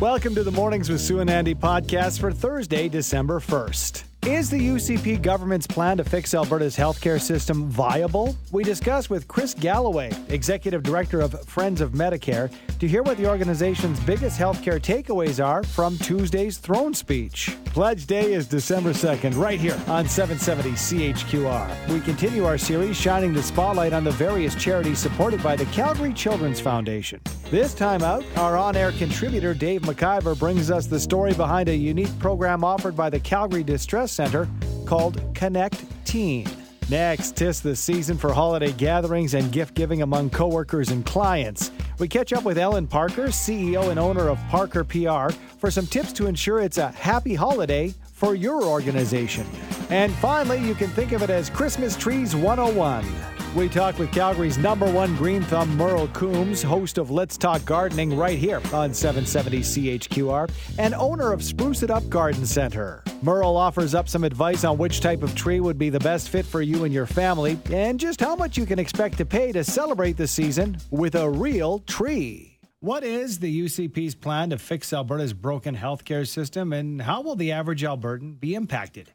Welcome to the Mornings with Sue and Andy podcast for Thursday, December 1st. Is the UCP government's plan to fix Alberta's healthcare system viable? We discuss with Chris Galloway, Executive Director of Friends of Medicare, to hear what the organization's biggest healthcare takeaways are from Tuesday's throne speech. Pledge Day is December 2nd, right here on 770 CHQR. We continue our series shining the spotlight on the various charities supported by the Calgary Children's Foundation. This time out, our on air contributor Dave McIver brings us the story behind a unique program offered by the Calgary Distress Center called Connect Teen. Next, tis the season for holiday gatherings and gift giving among coworkers and clients. We catch up with Ellen Parker, CEO and owner of Parker PR, for some tips to ensure it's a happy holiday for your organization. And finally, you can think of it as Christmas Trees 101. We talk with Calgary's number one green thumb, Merle Coombs, host of Let's Talk Gardening right here on 770 CHQR, and owner of Spruce It Up Garden Center. Merle offers up some advice on which type of tree would be the best fit for you and your family, and just how much you can expect to pay to celebrate the season with a real tree. What is the UCP's plan to fix Alberta's broken healthcare system, and how will the average Albertan be impacted?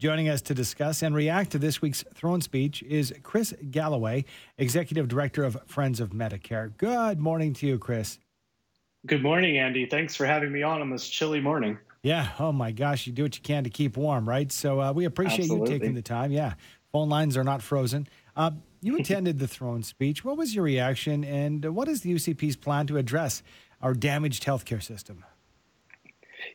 Joining us to discuss and react to this week's throne speech is Chris Galloway, Executive Director of Friends of Medicare. Good morning to you, Chris. Good morning, Andy. Thanks for having me on on this chilly morning. Yeah. Oh my gosh, you do what you can to keep warm, right? So uh, we appreciate Absolutely. you taking the time. Yeah. Phone lines are not frozen. Uh, you attended the throne speech. What was your reaction, and what is the UCP's plan to address our damaged healthcare system?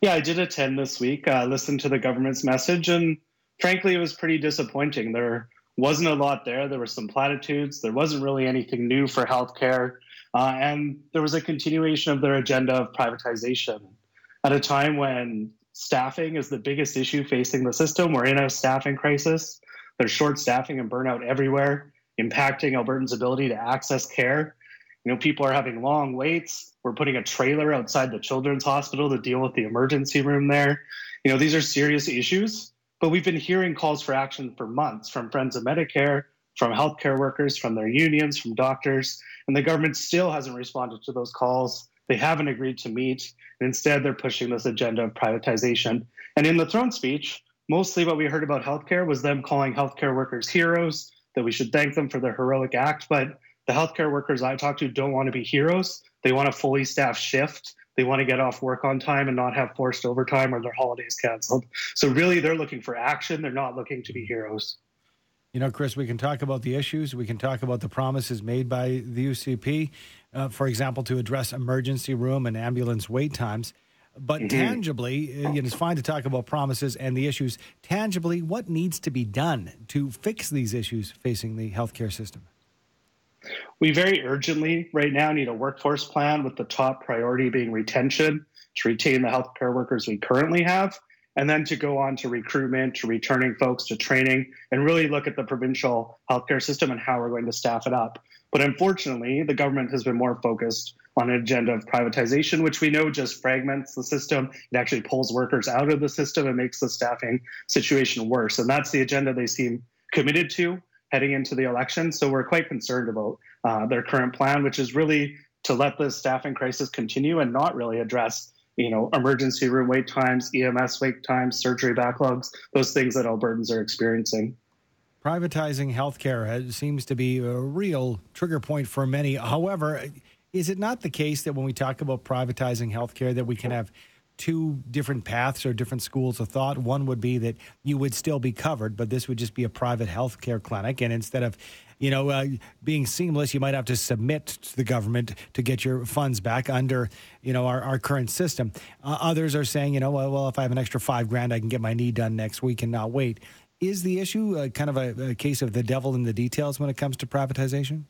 Yeah, I did attend this week. Uh, listened to the government's message, and frankly, it was pretty disappointing. There wasn't a lot there. There were some platitudes. There wasn't really anything new for healthcare. Uh, and there was a continuation of their agenda of privatization at a time when staffing is the biggest issue facing the system. We're in a staffing crisis. There's short staffing and burnout everywhere, impacting Albertans' ability to access care. You know, people are having long waits. We're putting a trailer outside the children's hospital to deal with the emergency room there. You know, these are serious issues but we've been hearing calls for action for months from Friends of Medicare, from healthcare workers, from their unions, from doctors, and the government still hasn't responded to those calls. They haven't agreed to meet, instead they're pushing this agenda of privatization. And in the throne speech, mostly what we heard about healthcare was them calling healthcare workers heroes, that we should thank them for their heroic act. But the healthcare workers I talked to don't want to be heroes. They want a fully staffed shift they want to get off work on time and not have forced overtime or their holidays canceled. So really, they're looking for action. They're not looking to be heroes. You know, Chris, we can talk about the issues. We can talk about the promises made by the UCP, uh, for example, to address emergency room and ambulance wait times. But mm-hmm. tangibly, uh, it's fine to talk about promises and the issues. Tangibly, what needs to be done to fix these issues facing the healthcare system? We very urgently right now need a workforce plan with the top priority being retention to retain the healthcare workers we currently have, and then to go on to recruitment, to returning folks to training, and really look at the provincial healthcare system and how we're going to staff it up. But unfortunately, the government has been more focused on an agenda of privatization, which we know just fragments the system. It actually pulls workers out of the system and makes the staffing situation worse. And that's the agenda they seem committed to heading into the election. So we're quite concerned about uh, their current plan, which is really to let the staffing crisis continue and not really address you know emergency room wait times ems wait times surgery backlogs those things that albertans are experiencing privatizing healthcare seems to be a real trigger point for many however is it not the case that when we talk about privatizing healthcare that we can have two different paths or different schools of thought. One would be that you would still be covered, but this would just be a private healthcare clinic, and instead of you know uh, being seamless, you might have to submit to the government to get your funds back under you know our, our current system. Uh, others are saying, you know, well, well, if I have an extra five grand, I can get my knee done next week and not wait. Is the issue uh, kind of a, a case of the devil in the details when it comes to privatization?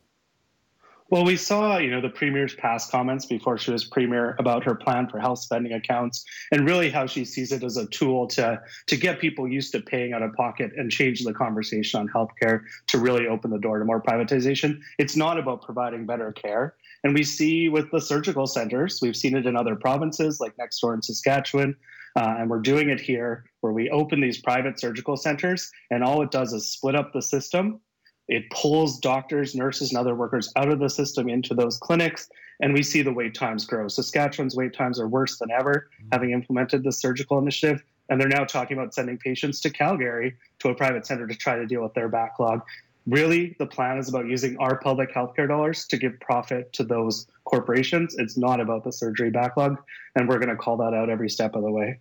Well, we saw, you know, the premier's past comments before she was premier about her plan for health spending accounts and really how she sees it as a tool to to get people used to paying out of pocket and change the conversation on healthcare to really open the door to more privatization. It's not about providing better care. And we see with the surgical centers, we've seen it in other provinces like next door in Saskatchewan, uh, and we're doing it here where we open these private surgical centers and all it does is split up the system It pulls doctors, nurses, and other workers out of the system into those clinics, and we see the wait times grow. Saskatchewan's wait times are worse than ever, mm-hmm. having implemented the surgical initiative. And they're now talking about sending patients to Calgary to a private center to try to deal with their backlog. Really, the plan is about using our public healthcare dollars to give profit to those corporations. It's not about the surgery backlog. And we're going to call that out every step of the way.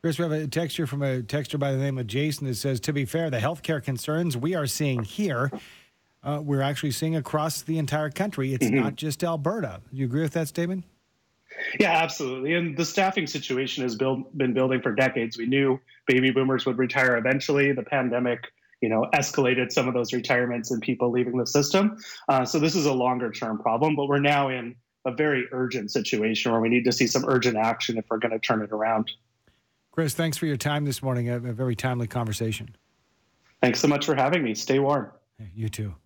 Chris, we have a texture from a texter by the name of Jason that says, to be fair, the healthcare concerns we are seeing here, uh, we're actually seeing across the entire country. It's mm-hmm. not just Alberta. Do you agree with that statement? Yeah, absolutely. And the staffing situation has build, been building for decades. We knew baby boomers would retire eventually. The pandemic, you know, escalated some of those retirements and people leaving the system. Uh, so this is a longer term problem, but we're now in a very urgent situation where we need to see some urgent action if we're going to turn it around. Chris, thanks for your time this morning. A, a very timely conversation. Thanks so much for having me. Stay warm. You too.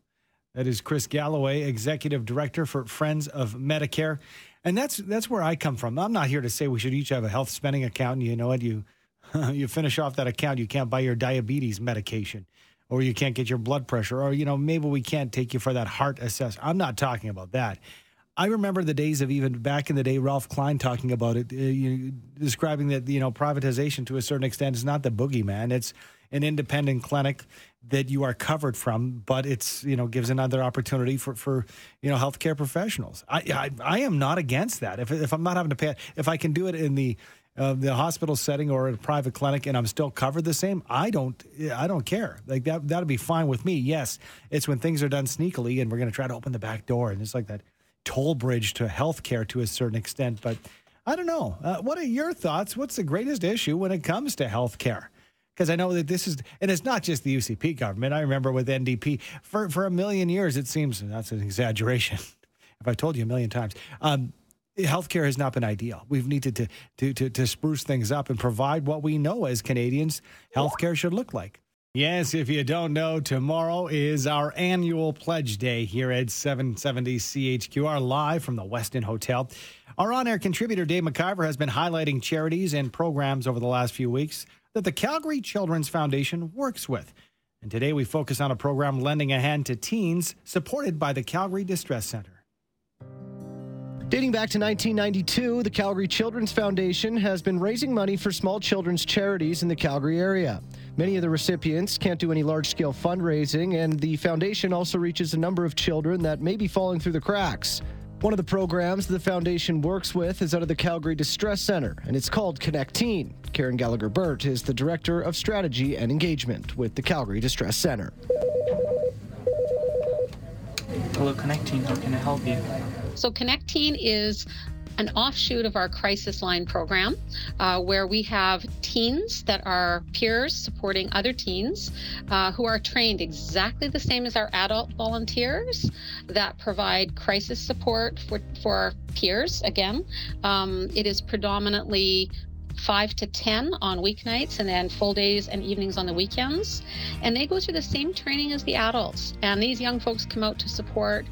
That is Chris Galloway, Executive Director for Friends of Medicare. And that's that's where I come from. I'm not here to say we should each have a health spending account. And you know what? You you finish off that account, you can't buy your diabetes medication, or you can't get your blood pressure, or you know maybe we can't take you for that heart assess. I'm not talking about that. I remember the days of even back in the day, Ralph Klein talking about it, uh, you, describing that you know privatization to a certain extent is not the boogeyman. It's an independent clinic that you are covered from, but it's you know gives another opportunity for for you know healthcare professionals. I I, I am not against that. If if I'm not having to pay, if I can do it in the uh, the hospital setting or a private clinic and I'm still covered the same, I don't I don't care. Like that that'd be fine with me. Yes, it's when things are done sneakily and we're going to try to open the back door and it's like that toll bridge to healthcare to a certain extent. But I don't know. Uh, what are your thoughts? What's the greatest issue when it comes to healthcare? Because I know that this is, and it's not just the UCP government. I remember with NDP for for a million years. It seems that's an exaggeration. if I told you a million times, um, healthcare has not been ideal. We've needed to, to to to spruce things up and provide what we know as Canadians healthcare should look like. Yes, if you don't know, tomorrow is our annual pledge day here at 770 CHQR live from the Westin Hotel. Our on air contributor, Dave McIver, has been highlighting charities and programs over the last few weeks that the Calgary Children's Foundation works with. And today we focus on a program lending a hand to teens supported by the Calgary Distress Center. Dating back to 1992, the Calgary Children's Foundation has been raising money for small children's charities in the Calgary area. Many of the recipients can't do any large scale fundraising, and the foundation also reaches a number of children that may be falling through the cracks. One of the programs the foundation works with is out of the Calgary Distress Center, and it's called ConnecTeen. Karen Gallagher Burt is the Director of Strategy and Engagement with the Calgary Distress Center. Hello, ConnecTeen. How can I help you? So, ConnecTeen is an offshoot of our crisis line program uh, where we have teens that are peers supporting other teens uh, who are trained exactly the same as our adult volunteers that provide crisis support for, for our peers. Again, um, it is predominantly 5 to 10 on weeknights and then full days and evenings on the weekends. And they go through the same training as the adults. And these young folks come out to support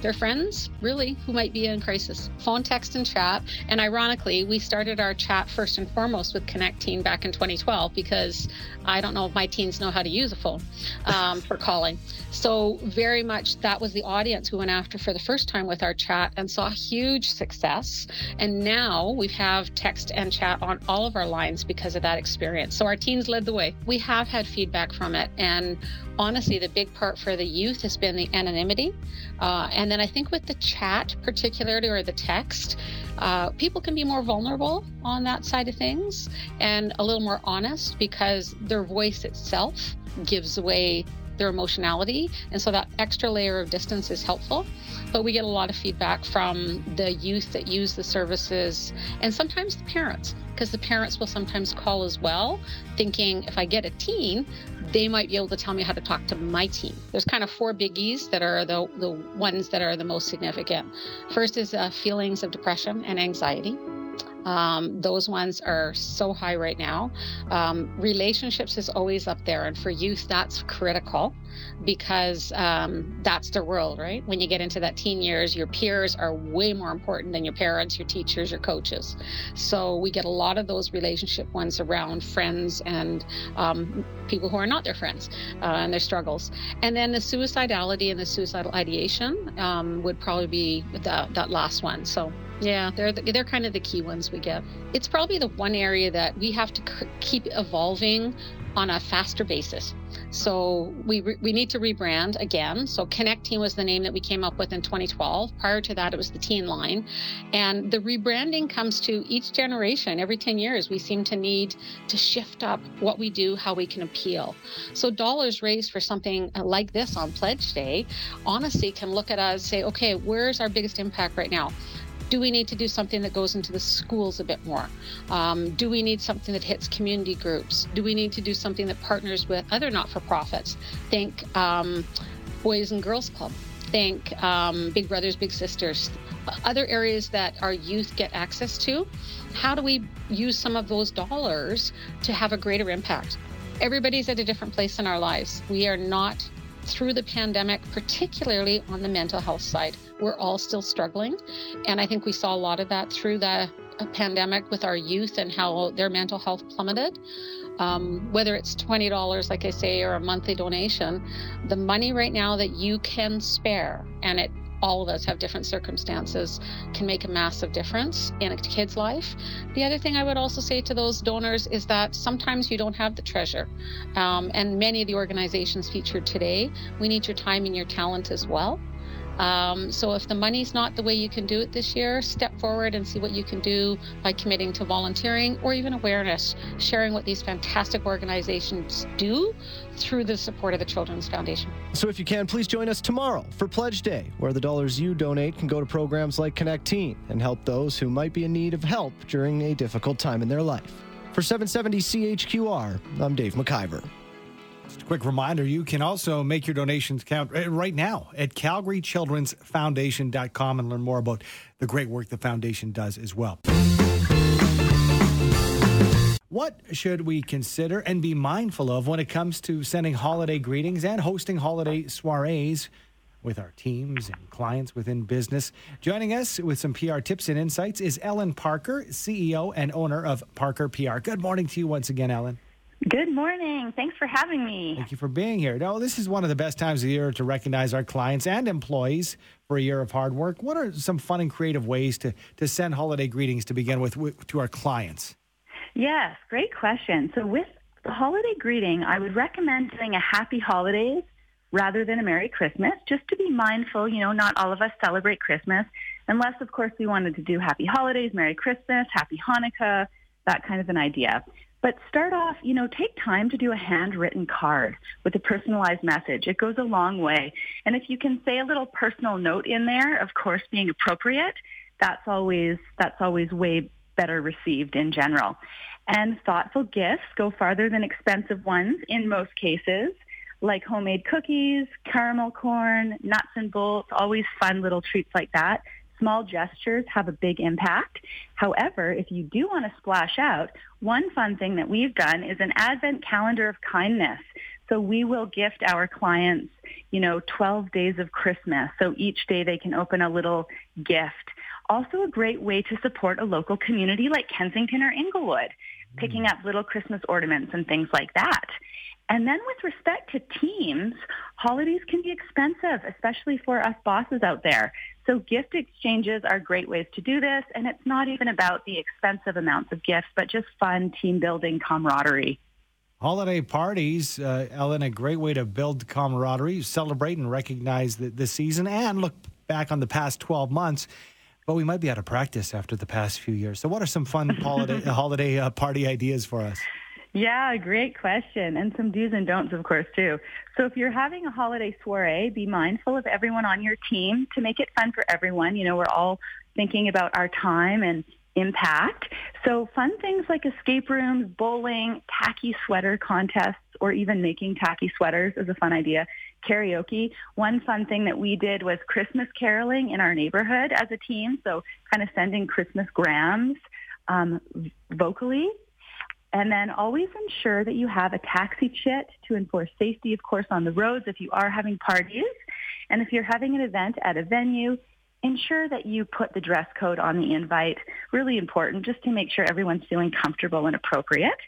their friends, really, who might be in crisis. Phone, text, and chat. And ironically, we started our chat first and foremost with ConnecTeen back in 2012 because I don't know if my teens know how to use a phone um, for calling. So, very much that was the audience we went after for the first time with our chat and saw huge success. And now we have text and chat on all of our lines because of that experience. So, our teens led the way. We have had feedback from it. And honestly, the big part for the youth has been the anonymity. Uh, and then I think with the chat, particularly, or the text, uh, people can be more vulnerable on that side of things and a little more honest because their voice itself gives away their emotionality. And so that extra layer of distance is helpful. But we get a lot of feedback from the youth that use the services and sometimes the parents, because the parents will sometimes call as well, thinking if I get a teen, they might be able to tell me how to talk to my teen. There's kind of four biggies that are the, the ones that are the most significant. First is uh, feelings of depression and anxiety. Um, those ones are so high right now. Um, relationships is always up there, and for youth, that's critical because um, that's their world, right? When you get into that teen years, your peers are way more important than your parents, your teachers, your coaches. So we get a lot of those relationship ones around friends and um, people who are not their friends uh, and their struggles. And then the suicidality and the suicidal ideation um, would probably be the, that last one. So yeah, they're the, they're kind of the key ones we get. It's probably the one area that we have to c- keep evolving on a faster basis. So we re- we need to rebrand again. So ConnecTeen was the name that we came up with in 2012. Prior to that, it was the Teen Line, and the rebranding comes to each generation. Every 10 years, we seem to need to shift up what we do, how we can appeal. So dollars raised for something uh, like this on Pledge Day, honestly, can look at us say, okay, where's our biggest impact right now? Do we need to do something that goes into the schools a bit more? Um, do we need something that hits community groups? Do we need to do something that partners with other not for profits? Think um, Boys and Girls Club. Think um, Big Brothers, Big Sisters. Other areas that our youth get access to. How do we use some of those dollars to have a greater impact? Everybody's at a different place in our lives. We are not through the pandemic, particularly on the mental health side. We're all still struggling. And I think we saw a lot of that through the uh, pandemic with our youth and how their mental health plummeted. Um, whether it's $20, like I say, or a monthly donation, the money right now that you can spare, and it all of us have different circumstances, can make a massive difference in a kid's life. The other thing I would also say to those donors is that sometimes you don't have the treasure. Um, and many of the organizations featured today, we need your time and your talent as well. Um, so if the money's not the way you can do it this year, step forward and see what you can do by committing to volunteering or even awareness, sharing what these fantastic organizations do through the support of the Children's Foundation. So if you can, please join us tomorrow for Pledge Day, where the dollars you donate can go to programs like ConnecTeen and help those who might be in need of help during a difficult time in their life. For 770 CHQR, I'm Dave McIver. Just a quick reminder you can also make your donations count uh, right now at calgarychildrensfoundation.com and learn more about the great work the foundation does as well. What should we consider and be mindful of when it comes to sending holiday greetings and hosting holiday soirees with our teams and clients within business? Joining us with some PR tips and insights is Ellen Parker, CEO and owner of Parker PR. Good morning to you once again, Ellen. Good morning. Thanks for having me. Thank you for being here. Now, this is one of the best times of the year to recognize our clients and employees for a year of hard work. What are some fun and creative ways to, to send holiday greetings to begin with, with to our clients? Yes, great question. So with the holiday greeting, I would recommend doing a happy holidays rather than a Merry Christmas, just to be mindful, you know, not all of us celebrate Christmas, unless, of course, we wanted to do happy holidays, Merry Christmas, Happy Hanukkah, that kind of an idea. But start off, you know, take time to do a handwritten card with a personalized message. It goes a long way. And if you can say a little personal note in there, of course, being appropriate, that's always, that's always way better received in general. And thoughtful gifts go farther than expensive ones in most cases, like homemade cookies, caramel corn, nuts and bolts, always fun little treats like that small gestures have a big impact. However, if you do want to splash out, one fun thing that we've done is an advent calendar of kindness. So we will gift our clients, you know, 12 days of Christmas. So each day they can open a little gift. Also a great way to support a local community like Kensington or Inglewood, picking mm. up little Christmas ornaments and things like that. And then with respect to teams, holidays can be expensive, especially for us bosses out there. So gift exchanges are great ways to do this. And it's not even about the expensive amounts of gifts, but just fun team building camaraderie. Holiday parties, uh, Ellen, a great way to build camaraderie, celebrate and recognize the, the season and look back on the past 12 months. But we might be out of practice after the past few years. So, what are some fun holiday, holiday uh, party ideas for us? Yeah, great question. And some do's and don'ts, of course, too. So if you're having a holiday soiree, be mindful of everyone on your team to make it fun for everyone. You know, we're all thinking about our time and impact. So fun things like escape rooms, bowling, tacky sweater contests, or even making tacky sweaters is a fun idea. Karaoke. One fun thing that we did was Christmas caroling in our neighborhood as a team. So kind of sending Christmas grams um, vocally. And then always ensure that you have a taxi chit to enforce safety, of course, on the roads if you are having parties. And if you're having an event at a venue, ensure that you put the dress code on the invite. Really important just to make sure everyone's feeling comfortable and appropriate.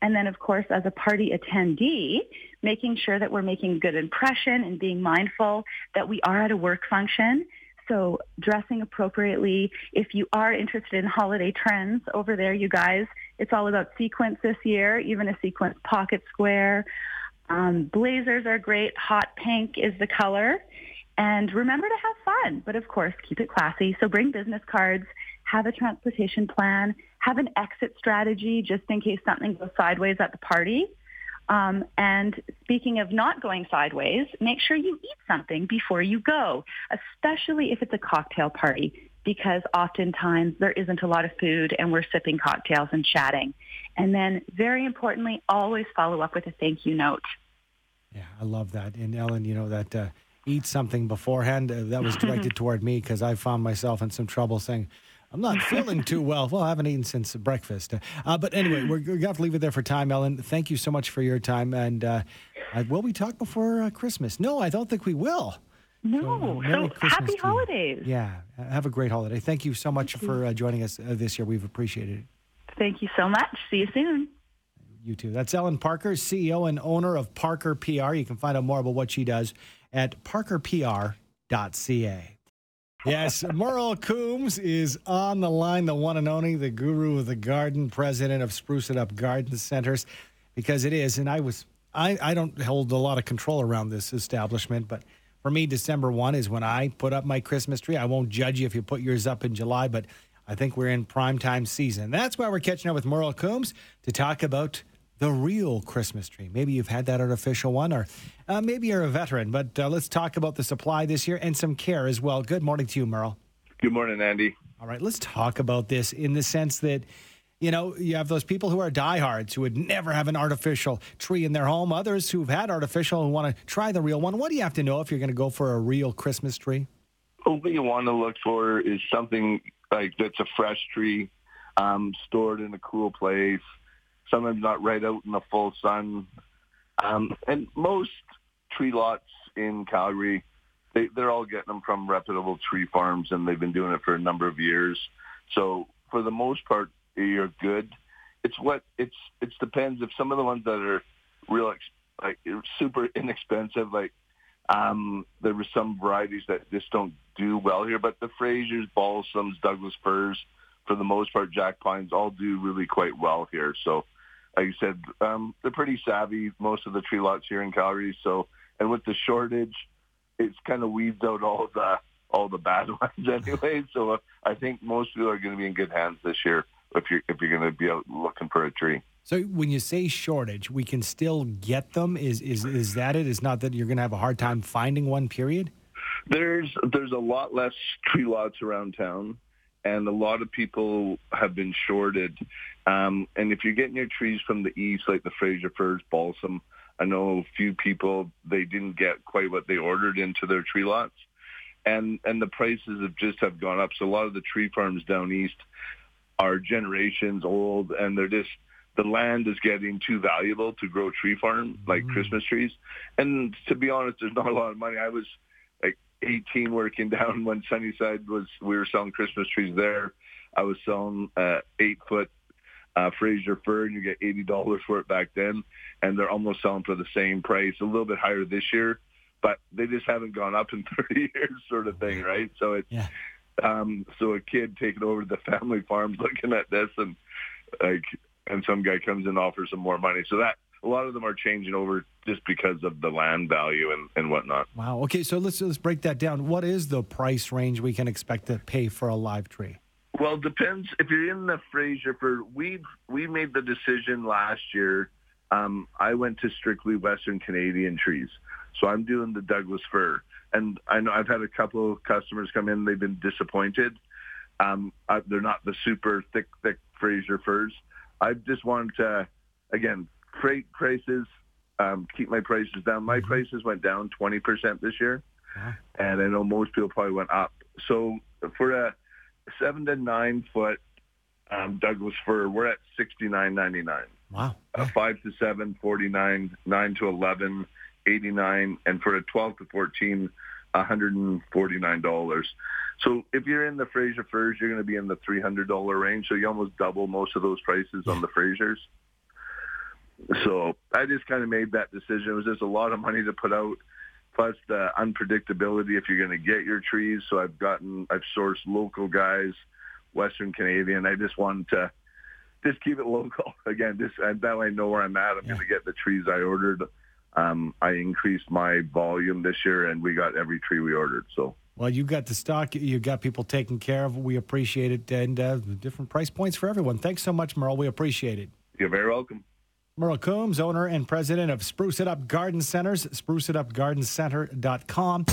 And then, of course, as a party attendee, making sure that we're making a good impression and being mindful that we are at a work function so dressing appropriately. If you are interested in holiday trends over there, you guys, it's all about sequence this year, even a sequence pocket square. Um, blazers are great. Hot pink is the color. And remember to have fun, but of course, keep it classy. So bring business cards, have a transportation plan, have an exit strategy just in case something goes sideways at the party. Um, and speaking of not going sideways, make sure you eat something before you go, especially if it's a cocktail party, because oftentimes there isn't a lot of food and we're sipping cocktails and chatting. And then very importantly, always follow up with a thank you note. Yeah, I love that. And Ellen, you know, that uh, eat something beforehand, uh, that was directed toward me because I found myself in some trouble saying, I'm not feeling too well. Well, I haven't eaten since breakfast. Uh, but anyway, we're, going to leave it there for time, Ellen. Thank you so much for your time. And uh, uh, will we talk before uh, Christmas? No, I don't think we will. No. So, so happy holidays. Yeah. Have a great holiday. Thank you so much for uh, joining us uh, this year. We've appreciated it. Thank you so much. See you soon. You too. That's Ellen Parker, CEO and owner of Parker PR. You can find out more about what she does at parkerpr.ca. Yes, Merle Coombs is on the line, the one and only, the guru of the garden, president of Spruce It Up Garden Centers, because it is. And I was, I, I don't hold a lot of control around this establishment, but for me, December 1 is when I put up my Christmas tree. I won't judge you if you put yours up in July, but I think we're in prime time season. That's why we're catching up with Merle Coombs to talk about the real Christmas tree. Maybe you've had that artificial one, or uh, maybe you're a veteran, but uh, let's talk about the supply this year and some care as well. Good morning to you, Merle. Good morning, Andy. All right, let's talk about this in the sense that, you know, you have those people who are diehards who would never have an artificial tree in their home, others who've had artificial who want to try the real one. What do you have to know if you're going to go for a real Christmas tree? What you want to look for is something like that's a fresh tree, um, stored in a cool place sometimes not right out in the full sun. Um, and most tree lots in Calgary, they, they're all getting them from reputable tree farms, and they've been doing it for a number of years. So for the most part, you're good. It's what it's it depends. If some of the ones that are real like super inexpensive, like um, there were some varieties that just don't do well here, but the Frasers, balsams, Douglas firs, for the most part, jack pines all do really quite well here. So like I said, um, they're pretty savvy, most of the tree lots here in Calgary. So, and with the shortage, it's kind of weeds out all the all the bad ones anyway. So uh, I think most people are going to be in good hands this year if you're if you're going to be out looking for a tree. So when you say shortage, we can still get them. Is is is that it? Is not that you're going to have a hard time finding one. Period. There's there's a lot less tree lots around town and a lot of people have been shorted. Um, and if you're getting your trees from the east, like the Fraser firs, balsam, I know a few people they didn't get quite what they ordered into their tree lots, and and the prices have just have gone up. So a lot of the tree farms down east are generations old, and they're just the land is getting too valuable to grow tree farm like mm-hmm. Christmas trees. And to be honest, there's not a lot of money. I was like 18 working down when Sunnyside was, we were selling Christmas trees there. I was selling uh, eight foot uh, Fraser fir, and you get eighty dollars for it back then, and they're almost selling for the same price, a little bit higher this year, but they just haven't gone up in thirty years, sort of thing, right? So it's yeah. Um, so a kid taking over the family farms, looking at this, and like, and some guy comes and offers some more money, so that a lot of them are changing over just because of the land value and, and whatnot. Wow. Okay, so let's let's break that down. What is the price range we can expect to pay for a live tree? Well, it depends. If you're in the Fraser fir we we made the decision last year. Um, I went to strictly Western Canadian trees, so I'm doing the Douglas fir. And I know I've had a couple of customers come in; they've been disappointed. Um, I, they're not the super thick, thick Fraser firs. I just want to, again, freight prices, um, keep my prices down. My mm-hmm. prices went down 20% this year, uh-huh. and I know most people probably went up. So for a seven to nine foot Um, Douglas fir, we're at sixty nine ninety nine. Wow. Uh, five to seven, 49, nine to 11, 89, and for a 12 to 14, $149. So if you're in the Fraser Firs, you're going to be in the $300 range. So you almost double most of those prices on the Frasers. So I just kind of made that decision. It was just a lot of money to put out, plus the unpredictability if you're going to get your trees. So I've gotten, I've sourced local guys, Western Canadian. I just wanted to just keep it local. Again, just that way I know where I'm at. I'm yeah. going to get the trees I ordered. Um, I increased my volume this year, and we got every tree we ordered. So. Well, you got the stock. You got people taken care of. We appreciate it, and uh, different price points for everyone. Thanks so much, Merle. We appreciate it. You're very welcome. Merle Coombs, owner and president of Spruce It Up Garden Centers, spruceitupgardencenter.com.